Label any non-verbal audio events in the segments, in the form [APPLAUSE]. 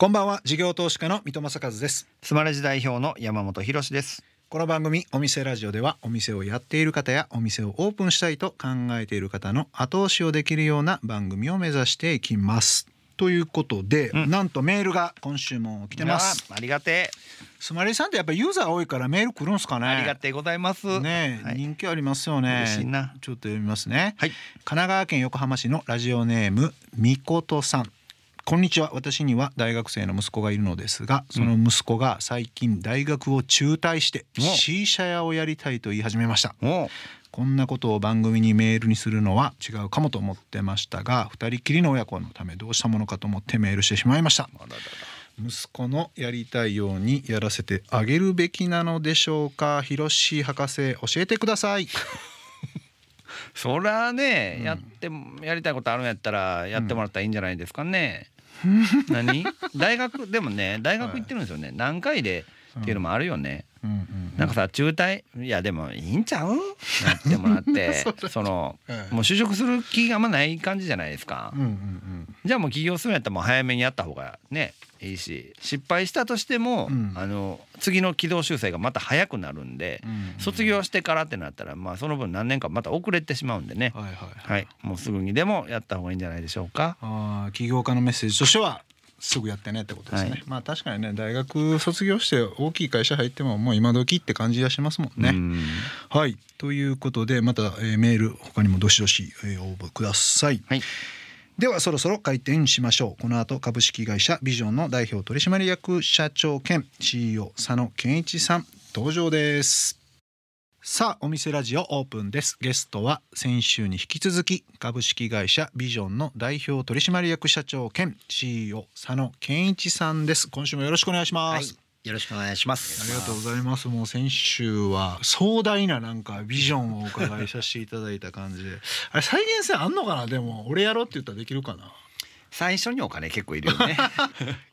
こんばんは事業投資家の三戸正和です。スマレジ代表の山本博です。この番組お店ラジオではお店をやっている方やお店をオープンしたいと考えている方の後押しをできるような番組を目指していきます。ということで、うん。なんとメールが今週も来てます。あありがてスマレジさんってやっぱユーザー多いからメール来るんすかえ、ね。ありがてえございます。ねえ、はい。人気ありますよね。嬉しいな。ちょっと読みますね。はい。神奈川県横浜市のラジオネームみことさんこんにちは。私には大学生の息子がいるのですがその息子が最近大学を中退してお C 社屋をやりたいと言い始めました。こんなことを番組にメールにするのは違うかもと思ってましたが二人きりの親子のためどうしたものかと思ってメールしてしまいました。息子のやりたいようにやらせてあげるべきなのでしょうか？ひろし博士教えてください。[LAUGHS] そりゃね、うん。やってやりたいことあるんやったらやってもらったらいいんじゃないですかね、[LAUGHS] 何？大学でもね大学行ってるんですよね、何回でっていうのもあるよね、うん。うんなんかさ中退？いやでもいいんちゃうやってもらって。[LAUGHS] そのうん。もう就職する気があんまない感じじゃないですか、うんうんうんじゃあもう起業するんやったらもう早めにやった方がねいいし失敗したとしても、うん。あの次の軌道修正がまた早くなるんで、うん。卒業してからってなったらまあその分何年かまた遅れてしまうんでね、はいはいはい、もうすぐにでもやった方がいいんじゃないでしょうか。ああ起業家のメッセージとしてはすぐやってねってことですね、はい。まあ確かにね大学卒業して大きい会社入ってももう今時って感じがしますもんね、うん。はい。ということでまた、えーメール他にもどしどし、えー応募ください。はいではそろそろ開店しましょう。この後株式会社ビジョンの代表取締役社長兼 CEO 佐野健一さん登場です。さあお店ラジオオープンです。ゲストは先週に引き続き株式会社ビジョンの代表取締役社長兼 CEO 佐野健一さんです。今週もよろしくお願いします、はい。よろしくお願いします。ありがとうございます。もう先週は壮大ななんかビジョンをお伺いさせていただいた感じで、あれ再現性あんのかな？でも俺やろうって言ったらできるかな？最初にお金結構いるよね。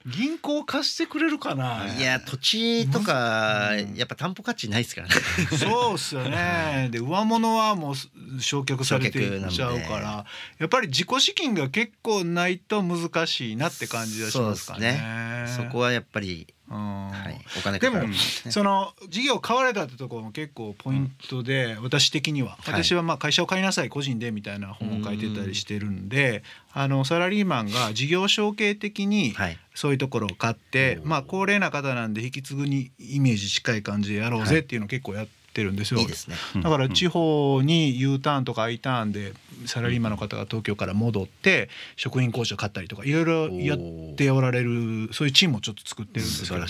銀行貸してくれるかな？いや土地とかうんやっぱ担保価値ないですからね。そうっすよね。で上物はもう焼却されていっちゃうから、やっぱり自己資金が結構ないと難しいなって感じがしますかね。そこはやっぱり、うんはい、お金でも。その事業を買われたってところも結構ポイントで、私的には。はい。私はまあ会社を買いなさい個人でみたいな本を書いてたりしてるんであのサラリーマンが事業承継的にはい。そういうところを買って、まあ高齢な方なんで引き継ぐにイメージ近い感じでやろうぜっていうのを結構やってるんですよ。いいですね。だから地方に U ターンとか I ターンでサラリーマンの方が東京から戻って食品工場買ったりとかいろいろやっておられるそういうチームをちょっと作ってるんですけど、ね。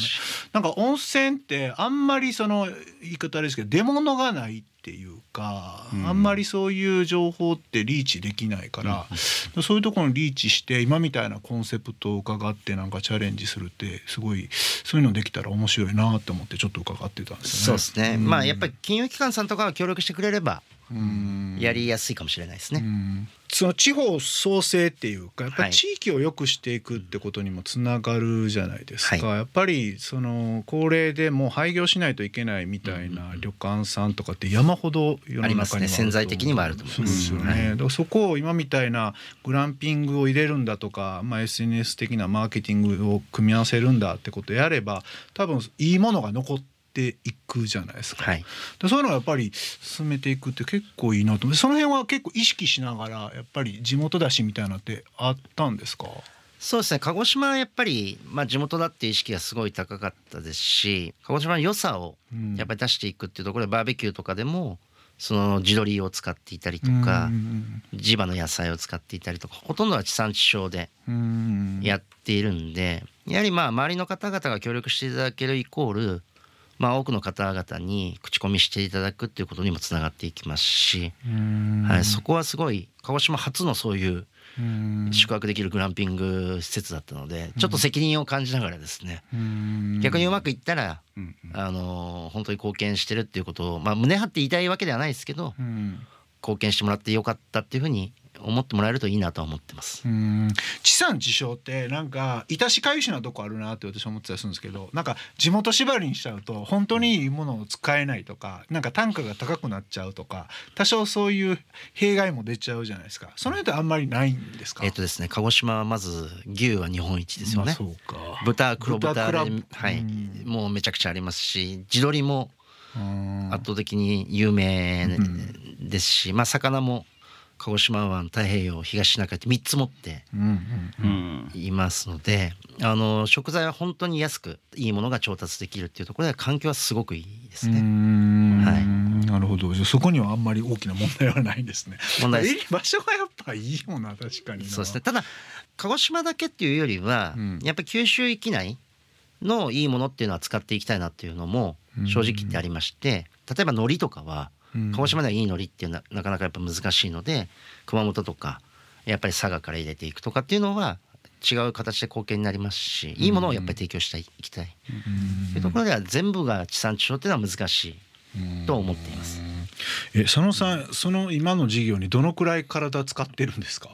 なんか温泉ってあんまりその言い方あれですけど出物がないっていうか、うんあんまりそういう情報ってリーチできないから、そういうところにリーチして今みたいなコンセプトを伺ってなんかチャレンジするってすごいそういうのできたら面白いなと思ってちょっと伺ってたんですよね。そうですね。まあやっぱり金融機関さんとかが協力してくれればうんやりやすいかもしれないですね。うんその地方創生っていうかやっぱ地域を良くしていくってことにもつながるじゃないですか、はやっぱりその高齢でもう廃業しないといけないみたいな旅館さんとかって山ほど世の中にはありますね。潜在的にもあると思います。そうですよね、だからそこを今みたいなグランピングを入れるんだとか、まあ、SNS 的なマーケティングを組み合わせるんだってことやれば多分いいものが残っていくじゃないですか。はい。でそういうのをやっぱり進めていくって結構いいなと思ってその辺は結構意識しながらやっぱり地元だしみたいなのってあったんですか？そうですね。鹿児島はやっぱりまあ地元だっていう意識がすごい高かったですし、鹿児島の良さをやっぱり出していくっていうところでバーベキューとかでもその地鶏を使っていたりとかうん地場の野菜を使っていたりとかほとんどは地産地消でうんやっているんでやはりまあ周りの方々が協力していただけるイコールまあ多くの方々に口コミしていただくっていうことにもつながっていきますし、うん。はい、そこはすごい鹿児島初のそういううん。宿泊できるグランピング施設だったのでちょっと責任を感じながらですねうん。逆にうまくいったらうんあの本当に貢献してるっていうことをまあ胸張って言いたいわけではないですけどうん。貢献してもらってよかったっていうふうに思ってもらえるといいなとは思ってます。うん。地産地消ってなんかいたしかゆしなとこあるなって私は思ってたりするんですけどなんか地元縛りにしちゃうと本当にいいものを使えないとかなんか単価が高くなっちゃうとか多少そういう弊害も出ちゃうじゃないですか。その辺ってあんまりないんですか？えっ、とですね鹿児島はままず牛は日本一ですよね。まあそうか。豚黒豚ではい。うん。もうめちゃくちゃありますし地鶏もうん。圧倒的に有名ですし、まあ魚も鹿児島湾太平洋東シナ海って3つ持っていますのであの食材は本当に安くいいものが調達できるっていうところで環境はすごくいいですうね。ん。はい。なるほど。そこにはあんまり大きな問題はないんですね。問題です。え場所がやっぱいいよな確かにな。そうですね。ただ鹿児島だけっていうよりは、うん。やっぱり九州域内のいいものっていうのは使っていきたいなっていうのも正直言ってありまして、例えば海苔とかはうん鹿児島ではいい海苔っていうのはなかなかやっぱ難しいので熊本とかやっぱり佐賀から入れていくとかっていうのは違う形で貢献になりますしいいものをやっぱり提供したいいきたい。うん。というところでは全部が地産地消っていうのは難しいと思っています。え佐野さんその今の事業にどのくらい体使ってるんですか？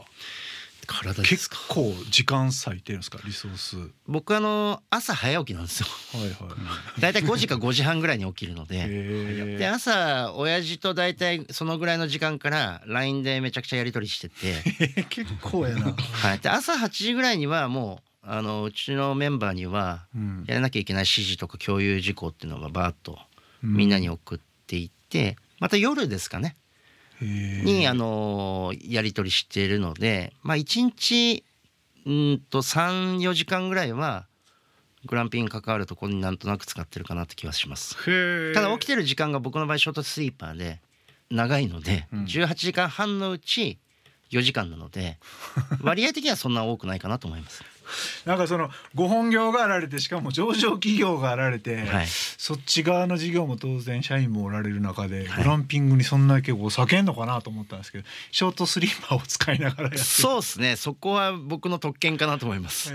体結か？構時間割いてるんですか？リソース。は僕あの朝早起きなんですよ。いはいだい。たい5時か5時半ぐらいに起きるので。へで朝親父と大体そのぐらいの時間から LINE でめちゃくちゃやり取りしてて、え [LAUGHS] 結構やな、はい、で朝8時ぐらいにはもうあのうちのメンバーにはうん。やらなきゃいけない指示とか共有事項っていうのがバーッとみんなに送っていってまた夜ですかねにあのやり取りしているのでまあ1日うんと34時間ぐらいはグランピングに関わるところになんとなく使ってるかなって気はします。ただ起きてる時間が僕の場合ショートスリーパーで長いので、うん。18時間半のうち4時間なので [LAUGHS] 割合的にはそんな多くないかなと思います。なんかそのご本業があられてしかも上場企業があられて、はい。そっち側の事業も当然社員もおられる中で、はい。グランピングにそんな結構避けんのかなと思ったんですけどショートスリーパーを使いながらやってるそうですね。そこは僕の特権かなと思います。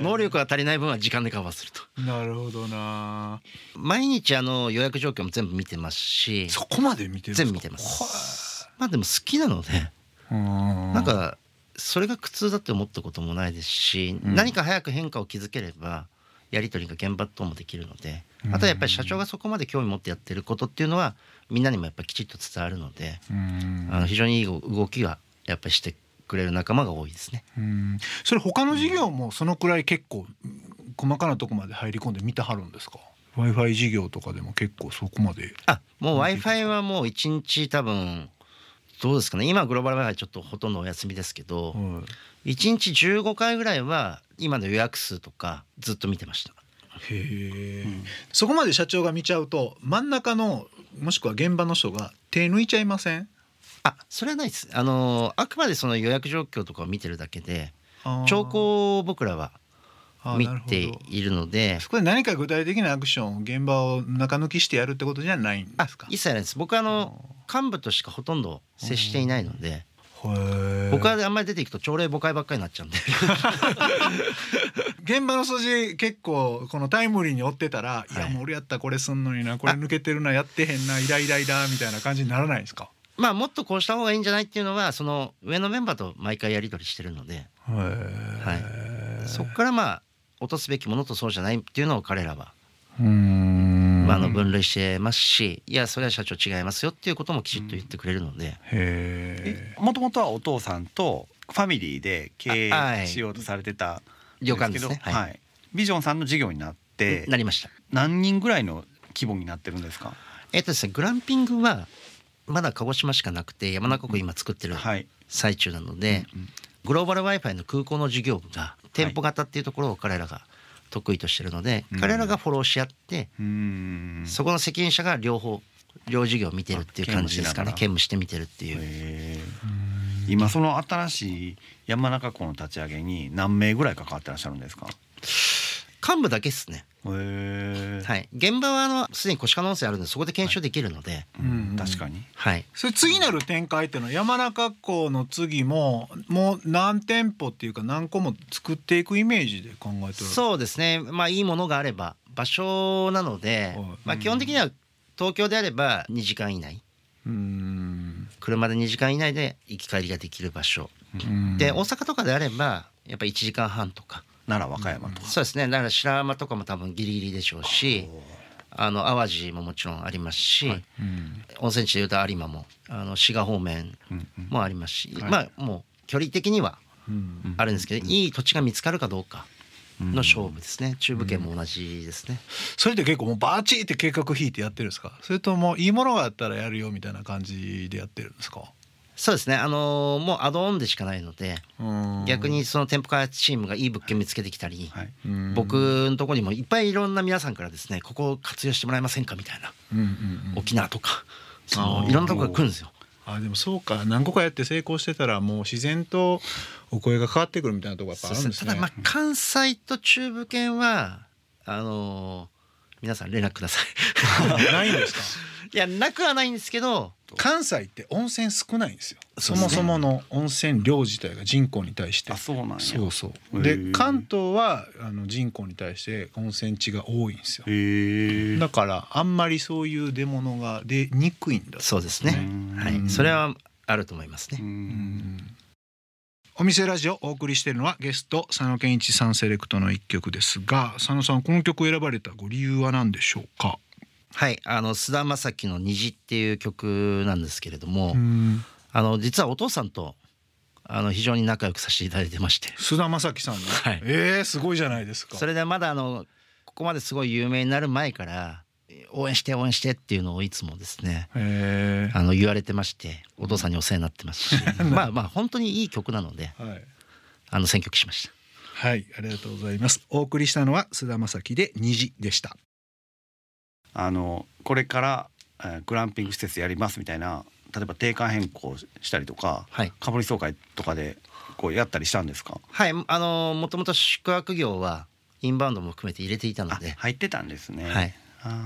能力が足りない分は時間でカバーすると。なるほどな。毎日あの予約状況も全部見てますしそこまで見てる全部見てます。まあでも好きなのではなんかそれが苦痛だって思ったこともないですし、うん。何か早く変化を築ければやり取りが現場ともできるのであとはやっぱり社長がそこまで興味持ってやってることっていうのはみんなにもやっぱりきちっと伝わるので、うん。あの非常にいい動きがやっぱりしてくれる仲間が多いですね。うん。それ他の事業もそのくらい結構うん細かなとこまで入り込んで見てはるんですか？w i f i 事業とかでも結構そこまで。あもう w i f i はもう1日多分どうですかね。今グローバル w i f i ちょっとほとんどお休みですけどはい。1日15回ぐらいは今の予約数とかずっと見てました。へえ、そこまで社長が見ちゃうと真ん中のもしくは現場の人が手抜いちゃいません？あそれはないです。あのあくまでその予約状況とかを見てるだけで兆候を僕らは見ているので。そこで何か具体的なアクションを現場を中抜きしてやるってことじゃないんであすか？一切ないです。僕はあの幹部としかほとんど接していないので。僕はあんまり出ていくと朝礼誤解ばっかりになっちゃうんで。[LAUGHS] 現場の数字結構このタイムリーに追ってたら、い、はい。やもう俺やったらこれすんのになこれ抜けてるなやってへんなイライライラみたいな感じにならないですか？まあもっとこうした方がいいんじゃないっていうのはその上のメンバーと毎回やり取りしてるので。はい。そこからまあ落とすべきものとそうじゃないっていうのを彼らは、うーん。まあ、あの分類してますしいやそれは社長違いますよっていうこともきちっと言ってくれるので、へもともとはお父さんとファミリーで経営しようとされてた旅館ですね。けどはい、ビジョンさんの事業になってなりました。何人ぐらいの規模になってるんですか？えっとですねグランピングはまだ鹿児島しかなくて山中湖今作ってるはい。最中なので、うんグローバル w i f i の空港の事業部が店舗型っていうところを彼らが得意としてるので、うん。彼らがフォローし合って、そこの責任者が両方両事業を見てるっていう感じですかね。あ兼務して見てるっていう。今その新しい山中湖の立ち上げに何名ぐらい関わってらっしゃるんですか？幹部だけですね。はい。現場はあのすでに腰可能性あるのでそこで検証できるので、うん確かに。はい。それ次なる展開っていうのは山中湖の次ももう何店舗っていうか何個も作っていくイメージで考えてるそうですね。まあいいものがあれば場所なのではい、まあ基本的には東京であれば2時間以内。うーん。車で2時間以内で行き帰りができる場所。で大阪とかであればやっぱ1時間半とか奈良和歌山とか、そうですね。だから白浜とかも多分ギリギリでしょうしあの淡路ももちろんありますし、温泉地でいうと有馬もあの滋賀方面もありますし、まあもう距離的にはあるんですけど、いい土地が見つかるかどうかの勝負ですね。中部圏も同じですね、それって結構もうバーチーって計画引いてやってるんですか？それともいいものがあったらやるよみたいな感じでやってるんですか？そうですね。あのーもうアドオンでしかないので逆にその店舗開発チームがいい物件見つけてきたり、はい。僕のところにもいっぱいいろんな皆さんからですねここを活用してもらえませんかみたいな、沖縄とかそのいろんなところが来るんですよ。あでもそうか。何個かやって成功してたらもう自然とお声が変わってくるみたいなところがやっぱあるんですね。ただまあ関西と中部圏はあのー皆さん連絡ください。[LAUGHS] ないんですか？[LAUGHS] いやなくはないんですけど関西って温泉少ないんですよ。そもそもの温泉量自体が人口に対して。あそうなんや。そうそう。へでー関東はあの人口に対して温泉地が多いんですよ。だからあんまりそういう出物が出にくいんだそうですね。うん。はいそれはあると思いますね。お店ラジオをお送りしているのはゲスト佐野健一さんセレクトの一曲ですが佐野さんこの曲を選ばれたご理由は何でしょうか？はいあの菅田将暉の虹っていう曲なんですけれども、うん。あの実はお父さんとあの非常に仲良くさせていただいてまして。菅田将暉さんの、はい。えー、すごいじゃないですか。それでまだあのここまですごい有名になる前から応援して応援してっていうのをいつもですねへあの言われてましてお父さんにお世話になってますし。[LAUGHS] まあまあ本当にいい曲なのでーはい。あの選曲しました。はいありがとうございます。お送りしたのは菅田将暉で虹でした。あのこれから、えーグランピング施設やりますみたいな例えば定款変更したりとかはい。株主総会とかでこうやったりしたんですか？はいあのもともと宿泊業はインバウンドも含めて入れていたのあで入ってたんですね。はい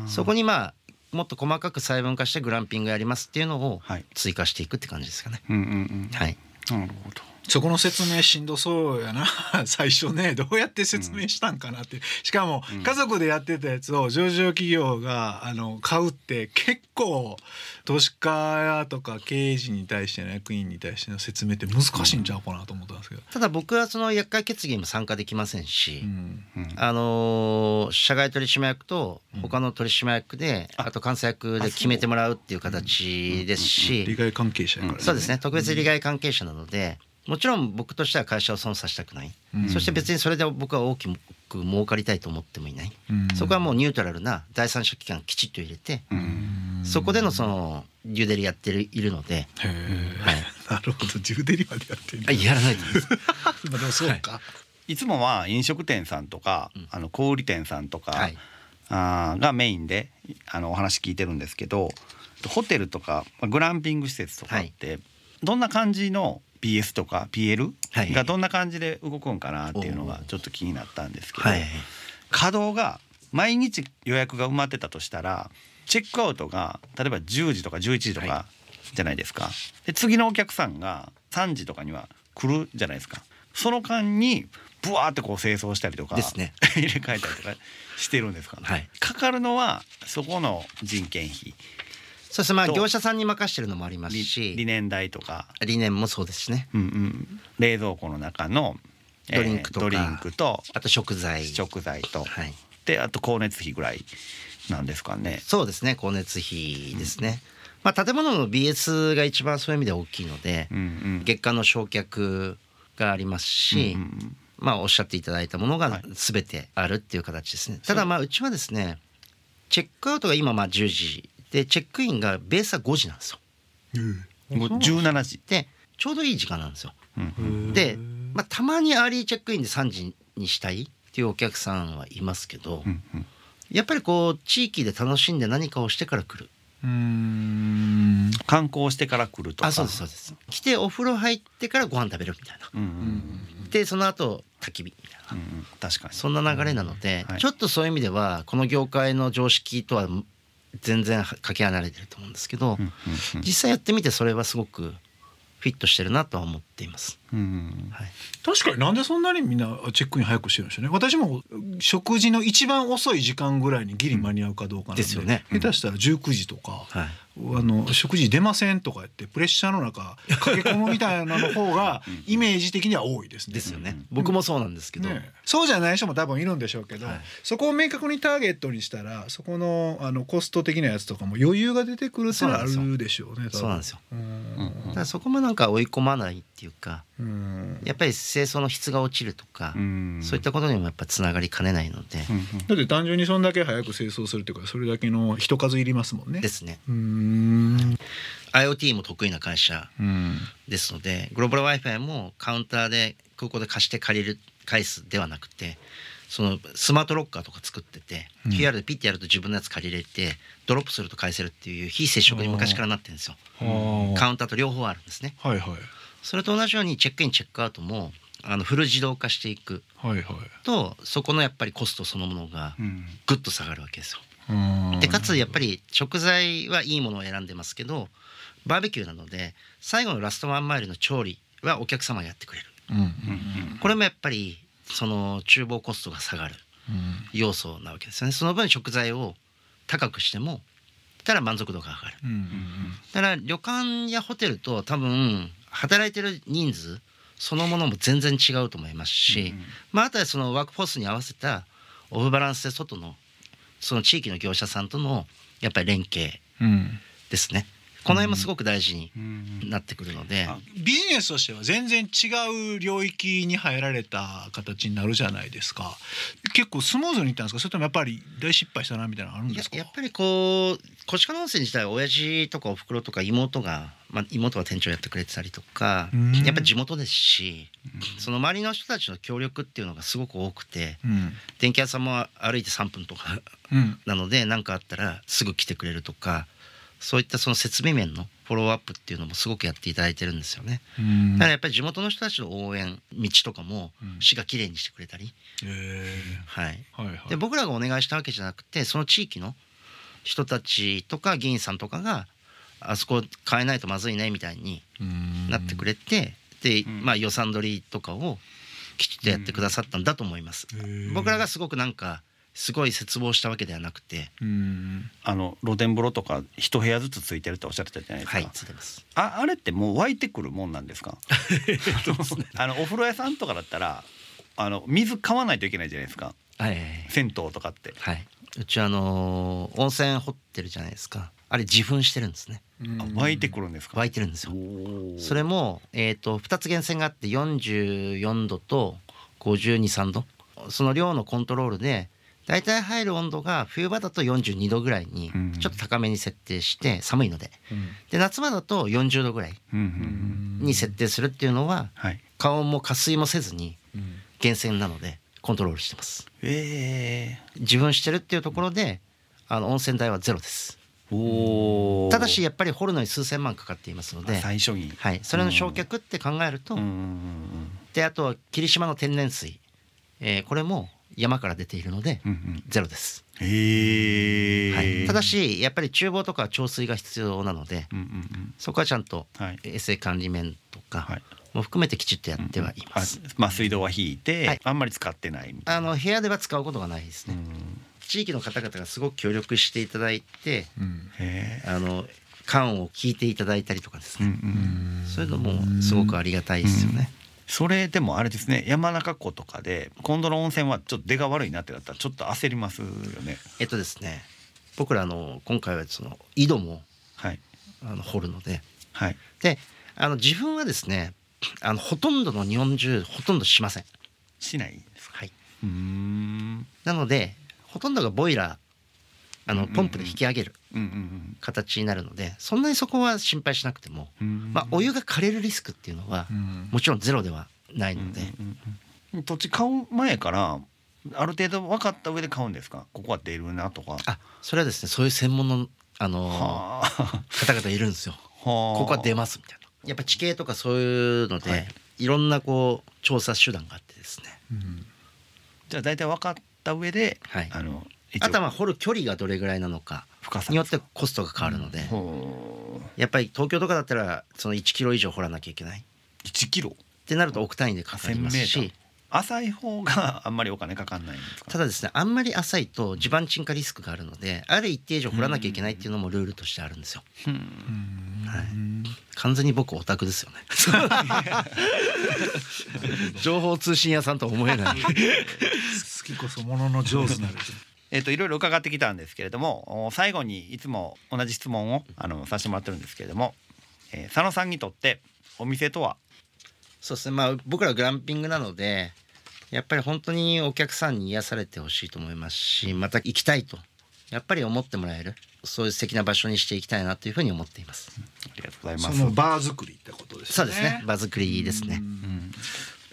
そこにまあもっと細かく細分化してグランピングやりますっていうのをはい。追加していくって感じですかね。うんうんうん。はい。なるほどそこの説明しんどそうやな。[LAUGHS] 最初ねどうやって説明したんかなって、しかもうん。家族でやってたやつを上場企業があの買うって結構投資家とか経営陣に対しての役員に対しての説明って難しいんちゃうかなと思ったんですけど。ただ僕はその厄介決議にも参加できませんし、うん。うん。あのー社外取締役と他の取締役で、あ。と監査役で決めてもらうっていう形ですし、利害関係者やから、そうですね。特別利害関係者なのでもちろん僕としては会社を損させたくない、うん。そして別にそれで僕は大きく儲かりたいと思ってもいない、うん。そこはもうニュートラルな第三者機関きちっと入れて、うん。そこでのそのデュデリやってるいるので、はい。[LAUGHS] なるほど。ジュデリまでやってる [LAUGHS] あやらないでもそうか、い。つもは飲食店さんとか、うん。あの小売店さんとか、はい。あーがメインであのお話聞いてるんですけどホテルとかまあグランピング施設とかって、どんな感じの PS とか PL はいがどんな感じで動くんかなっていうのがちょっと気になったんですけど、はい稼働が毎日予約が埋まってたとしたらチェックアウトが例えば10時とか11時とかはじゃないですか。で次のお客さんが3時とかには来るじゃないですか。その間にブワーってこう清掃したりとかですね。[LAUGHS] 入れ替えたりとかしてるんですか、ね。はい。かかるのはそこの人件費そしてまあと。業者さんに任してるのもあります理し。理念代とか、理念もそうですしね。うんうん、冷蔵庫の中の、えードリンクとかドリンクとあと食材。食材と、はい。であと光熱費ぐらいなんですかね。そうですね。光熱費ですね、まあ建物の BS が一番そういう意味では大きいので、うんうん。月間の償却がありますし、うんうんまあおっしゃっていただいたものがはい。全てあるっていう形ですね、ただまあうちはですねチェックアウトが今まあ10時でチェックインがベースは5時なんですよ。もう17時、でちょうどいい時間なんですよ。うん。うんで、まあ、たまにアーリーチェックインで3時にしたいっていうお客さんはいますけど、うんうん。やっぱりこう地域で楽しんで何かをしてから来る。うーん。観光してから来るとか。あそうですそうです。来てお風呂入ってからご飯食べるみたいな。うんうんでその後焚き火みたいな。うんうん。確かに。そんな流れなので、はい。ちょっとそういう意味ではこの業界の常識とは全然かけ離れてると思うんですけど、実際やってみてそれはすごくフィットしてるなとは思ってっています。うん。はい、確かになんでそんなにみんなチェックイン早くしてるんでしょうね。私も食事の一番遅い時間ぐらいにギリ間に合うかどうかなんで,、ですよね。下手したら19時とか、はい。あの食事出ませんとか言ってプレッシャーの中駆け込むみたいなの方が [LAUGHS] イメージ的には多いですね。ですよね。僕もそうなんですけど、ね、そうじゃない人も多分いるんでしょうけど、はい。そこを明確にターゲットにしたらそこのあのコスト的なやつとかも余裕が出てくるってのはあるでしょうね。そうなんですよ。うん。だからそこもなんか追い込まないっていうか、うん。やっぱり清掃の質が落ちるとか、うん。そういったことにもやっぱつながりかねないので、うんだって単純にそんだけ早く清掃するっていうかそれだけの人数いりますもんね。ですね。うーん IoT も得意な会社うん。ですので、グローバル Wi-Fi もカウンターで空港で貸して借りる返すではなくて、そのスマートロッカーとか作ってて、うん。QR でピッてやると自分のやつ借りれてドロップすると返せるっていう非接触に昔からなってるんですよ。はカウンターと両方あるんですね。あはいはいそれと同じようにチェックインチェックアウトもあのフル自動化していく。はいはい。とそこのやっぱりコストそのものがうん。ぐっと下がるわけですよ。うん。でかつやっぱり食材はいいものを選んでますけどバーベキューなので最後のラストワンマイルの調理はお客様がやってくれる。これもやっぱりその厨房コストが下がるうん。要素なわけですよね。その分食材を高くしてもたら満足度が上がる。だから旅館やホテルと多分働いてる人数そのものも全然違うと思いますし、まあ、あとはそのワークフォースに合わせたオフバランスで外のその地域の業者さんとのやっぱり連携うん。ですねこの辺もすごく大事にうん。なってくるので、あビジネスとしては全然違う領域に入られた形になるじゃないですか。結構スムーズにいったんですか？それともやっぱり大失敗したなみたいなのあるんいですか？ややっぱりこう越川温泉自体は親父とかおふくろとか妹が、まあ、妹が店長やってくれてたりとかうん。やっぱり地元ですしその周りの人たちの協力っていうのがすごく多くてうん。電気屋さんも歩いて3分とかうん。なので何かあったらすぐ来てくれるとかそういったその設備面のフォローアップっていうのもすごくやっていただいてるんですよね。うん。だからやっぱり地元の人たちの応援道とかもうん。市がきれいにしてくれたり、えはい、ーはいはい。で僕らがお願いしたわけじゃなくてその地域の人たちとか議員さんとかがあそこ変えないとまずいねみたいにうん。なってくれて、で、ん。まあ、予算取りとかをきちっとやってくださったんだと思います。僕らがすごくなんかすごい絶望したわけではなくて、うん。あの露天風呂とか一部屋ずつついてるっておっしゃってたじゃないですか、はい、ついてます。ああれってもう湧いてくるもんなんですか？[LAUGHS] あのお風呂屋さんとかだったらあの水買わないといけないじゃないですか。はい銭湯とかって。はい、うちあのー温泉掘ってるじゃないですか。あれ自噴してるんですね。あ湧いてくるんですか？湧いてるんですよ。それも、えー、と2つ源泉があって44度と523度。その量のコントロールで大体入る温度が冬場だと42度ぐらいにうん。ちょっと高めに設定して寒いので。うん。で夏場だと40度ぐらいに設定するっていうのははい。加温も加水もせずにうん。源泉なのでコントロールしてます。え自分してるっていうところであの温泉代はゼロです。ただしやっぱり掘るのに数千万かかっていますので、最初にはい、それの焼却って考えると、であとは霧島の天然水、えーこれも山から出ているのでゼロです、はい、ただしやっぱり厨房とかは調水が必要なのでそこはちゃんとはい。衛生管理面とかはい。も含めてきちっとやってはいます、あまあ水道は引いて、はい。あんまり使ってないあの部屋では使うことがないですな、ね、うん。地域の方々がすごく協力していただいてあの缶を聞いていただいたりとかですね、ん。そういうのもすごくありがたいですよね、それでもあれですね山中湖とかで今度の温泉はちょっと出が悪いなってなったらちょっと焦りますよね。えっとですね僕らあの今回はその井戸もはい。あの掘るので。はい。であの自分はですねあのほとんどの日本中ほとんどしません、しないですか？はい、うーん。なのでほとんどがボイラーあのポンプで引き上げる形になるのでそんなにそこは心配しなくても、まあ、お湯が枯れるリスクっていうのはうん。もちろんゼロではないので、土地買う前からある程度分かった上で買うんですか？ここは出るなとか。あそれはですねそういう専門のあのはあ。方々いるんですよ。こ [LAUGHS] ここは出ますみたいな。やっぱ地形とかそういうので、はい。い、ろんなこう調査手段があってですね。うん。じゃあ大体分かった上で、はい。あのあとはまあ掘る距離がどれぐらいなのか深さによってコストが変わるので、やっぱり東京とかだったらその1キロ以上掘らなきゃいけない。1キロ？ってなると億単位でかかります1000メーし浅い方があんまりお金かかんないんですか？ただですねあんまり浅いと地盤沈下リスクがあるのである一定以上掘らなきゃいけないっていうのもルールとしてあるんですよ。うん。はい。完全に僕オタクですよね。[LAUGHS] 情報通信屋さんとは思えない。[LAUGHS] 好きこそものの上手なるえっといろいろ伺ってきたんですけれどもお最後にいつも同じ質問をあのさせてもらってるんですけれども、えー佐野さんにとってお店とは？そうですね。まあ僕らグランピングなのでやっぱり本当にお客さんに癒されてほしいと思いますしまた行きたいとやっぱり思ってもらえるそういう素敵な場所にしていきたいなというふうに思っています。ありがとうございます。そのバー作りってことですね。そうですね。場作りですね。うん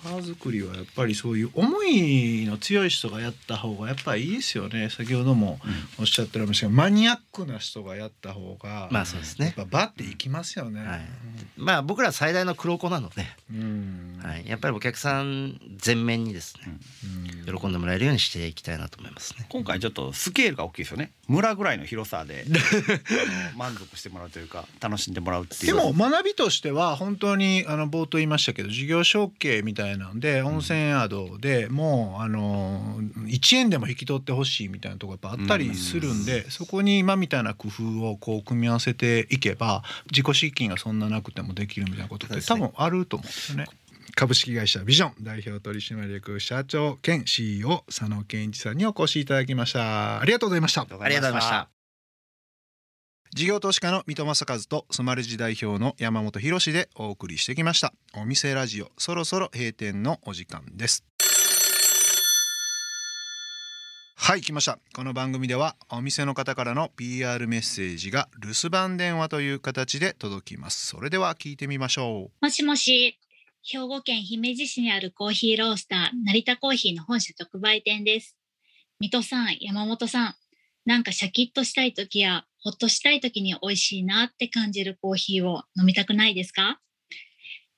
バー作りはやっぱりそういう思いの強い人がやった方がやっぱりいいですよね。先ほどもおっしゃってられましたけどマニアックな人がやった方がまあそうですね。やっぱバーっていきますよね、はい。まあ僕ら最大の黒子なので、うん。はい、やっぱりお客さん全面にですねうん。喜んでもらえるようにしていきたいなと思いますね。今回ちょっとスケールが大きいですよね。村ぐらいの広さで [LAUGHS] 満足してもらうというか楽しんでもらうっていう。でも学びとしては本当にあの冒頭言いましたけど事業承継みたいなんで温泉宿でもうあの1円でも引き取ってほしいみたいなとこやっぱあったりするんでそこに今みたいな工夫をこう組み合わせていけば自己資金がそんななくてもできるみたいなことって多分あると思うんですよね。株式会社ビジョン代表取締役社長兼 CEO 佐野健一さんにお越しいただきました。ありがとうございました。ありがとうございました。事業投資家の水戸正和とスマレジ代表の山本博でお送りしてきました。お店ラジオそろそろ閉店のお時間です。はい来ました。この番組ではお店の方からの PR メッセージが留守番電話という形で届きます。それでは聞いてみましょう。もしもし、兵庫県姫路市にあるコーヒーロースター、成田コーヒーの本社直売店です。水戸さん、山本さん、なんかシャキッとしたい時や、ほっとしたい時に美味しいなって感じるコーヒーを飲みたくないですか？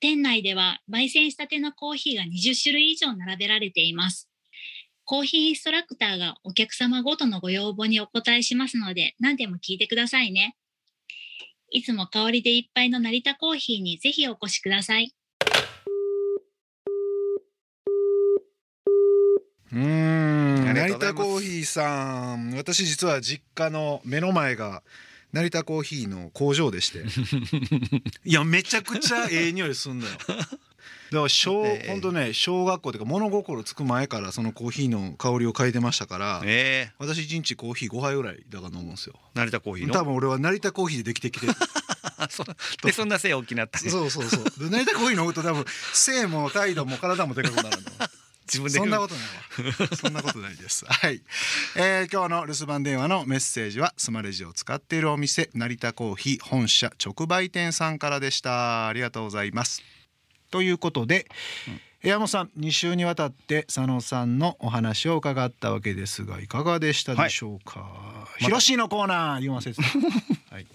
店内では焙煎したてのコーヒーが20種類以上並べられています。コーヒーインストラクターがお客様ごとのご要望にお答えしますので、何でも聞いてくださいね。いつも香りでいっぱいの成田コーヒーにぜひお越しください。うん。成田コーヒーさん私実は実家の目の前が成田コーヒーの工場でして。[LAUGHS] いやめちゃくちゃええ匂いすんのよ。だから小、ええほんとね小学校っていうか物心つく前からそのコーヒーの香りを嗅いでましたからええ。私一日コーヒー5杯ぐらいだから飲むんですよ。成田コーヒーの？多分俺は成田コーヒーでできてきてる。あそうでそんな背大きなったねそうそうそう。で成田コーヒー飲むと多分性も態度も体もでかくなるの自分でそんなことないわ。そんなことないです。はい、えー今日の留守番電話のメッセージはスマレジを使っているお店成田コーヒー本社直売店さんからでした。ありがとうございます。ということで、山本さん2週にわたって佐野さんのお話を伺ったわけですがいかがでしたでしょうか？ひろしのコーナー言わせて。[LAUGHS] はい。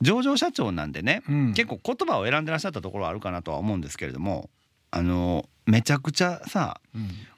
上場社長なんでね、うん結構言葉を選んでらっしゃったところはあるかなとは思うんですけれどもあのめちゃくちゃさ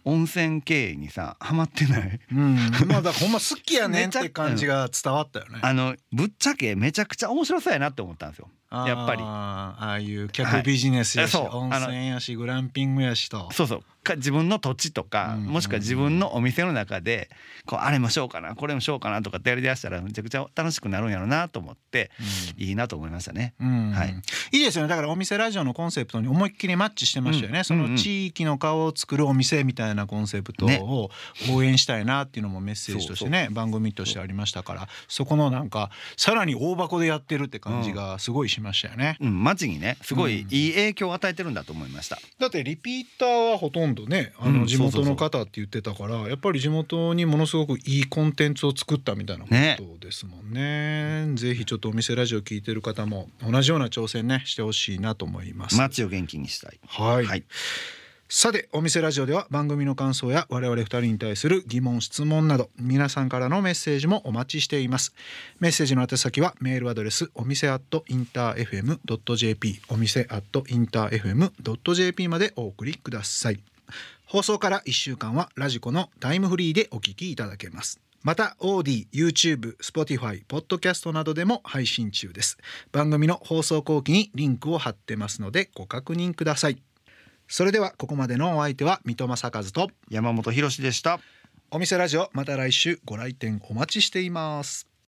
温泉経営にさハマってない？うん。まあだほんま好きやねんって感じが伝わったよね。[LAUGHS] あのぶっちゃけめちゃくちゃ面白そうやなって思ったんですよやっぱり。あーああいう客ビジネスやし、はい温泉やしグランピングやしと。そうそう。か自分の土地とか、うんもしくは自分のお店の中でこうあれもしようかなこれもしようかなとかってやりだしたらめちゃくちゃ楽しくなるんやろうなと思っていいなと思いましたね。うん。はい。いいですよね。だからお店ラジオのコンセプトに思いっきりマッチしてましたよね、うんその地域の顔を作るお店みたいなコンセプトね。を応援したいなっていうのもメッセージとしてね番組としてありましたから。そこのなんかさらに大箱でやってるって感じがすごいしましたよね、うん、街にねすごいいい影響を与えてるんだと思いました。だってリピーターはほとんどねあうんの地元の方って言ってたからやっぱり地元にものすごくいいコンテンツを作ったみたいなことですもんね。ぜひちょっとお店ラジオ聞いてる方も同じような挑戦ねしてほしいなと思います。街を元気にしたい。はい、はいさてお店ラジオでは番組の感想や我々二人に対する疑問質問など皆さんからのメッセージもお待ちしています。メッセージの宛先はメールアドレスお店アットインター FM.jp お店アットインター FM.jp までお送りください。放送から1週間はラジコのタイムフリーでお聞きいただけます。また OD、YouTube、Spotify、Podcast などでも配信中です。番組の放送後期にリンクを貼ってますのでご確認ください。それではここまでのお相手は三戸正和と山本博史でした。お店ラジオまた来週ご来店お待ちしています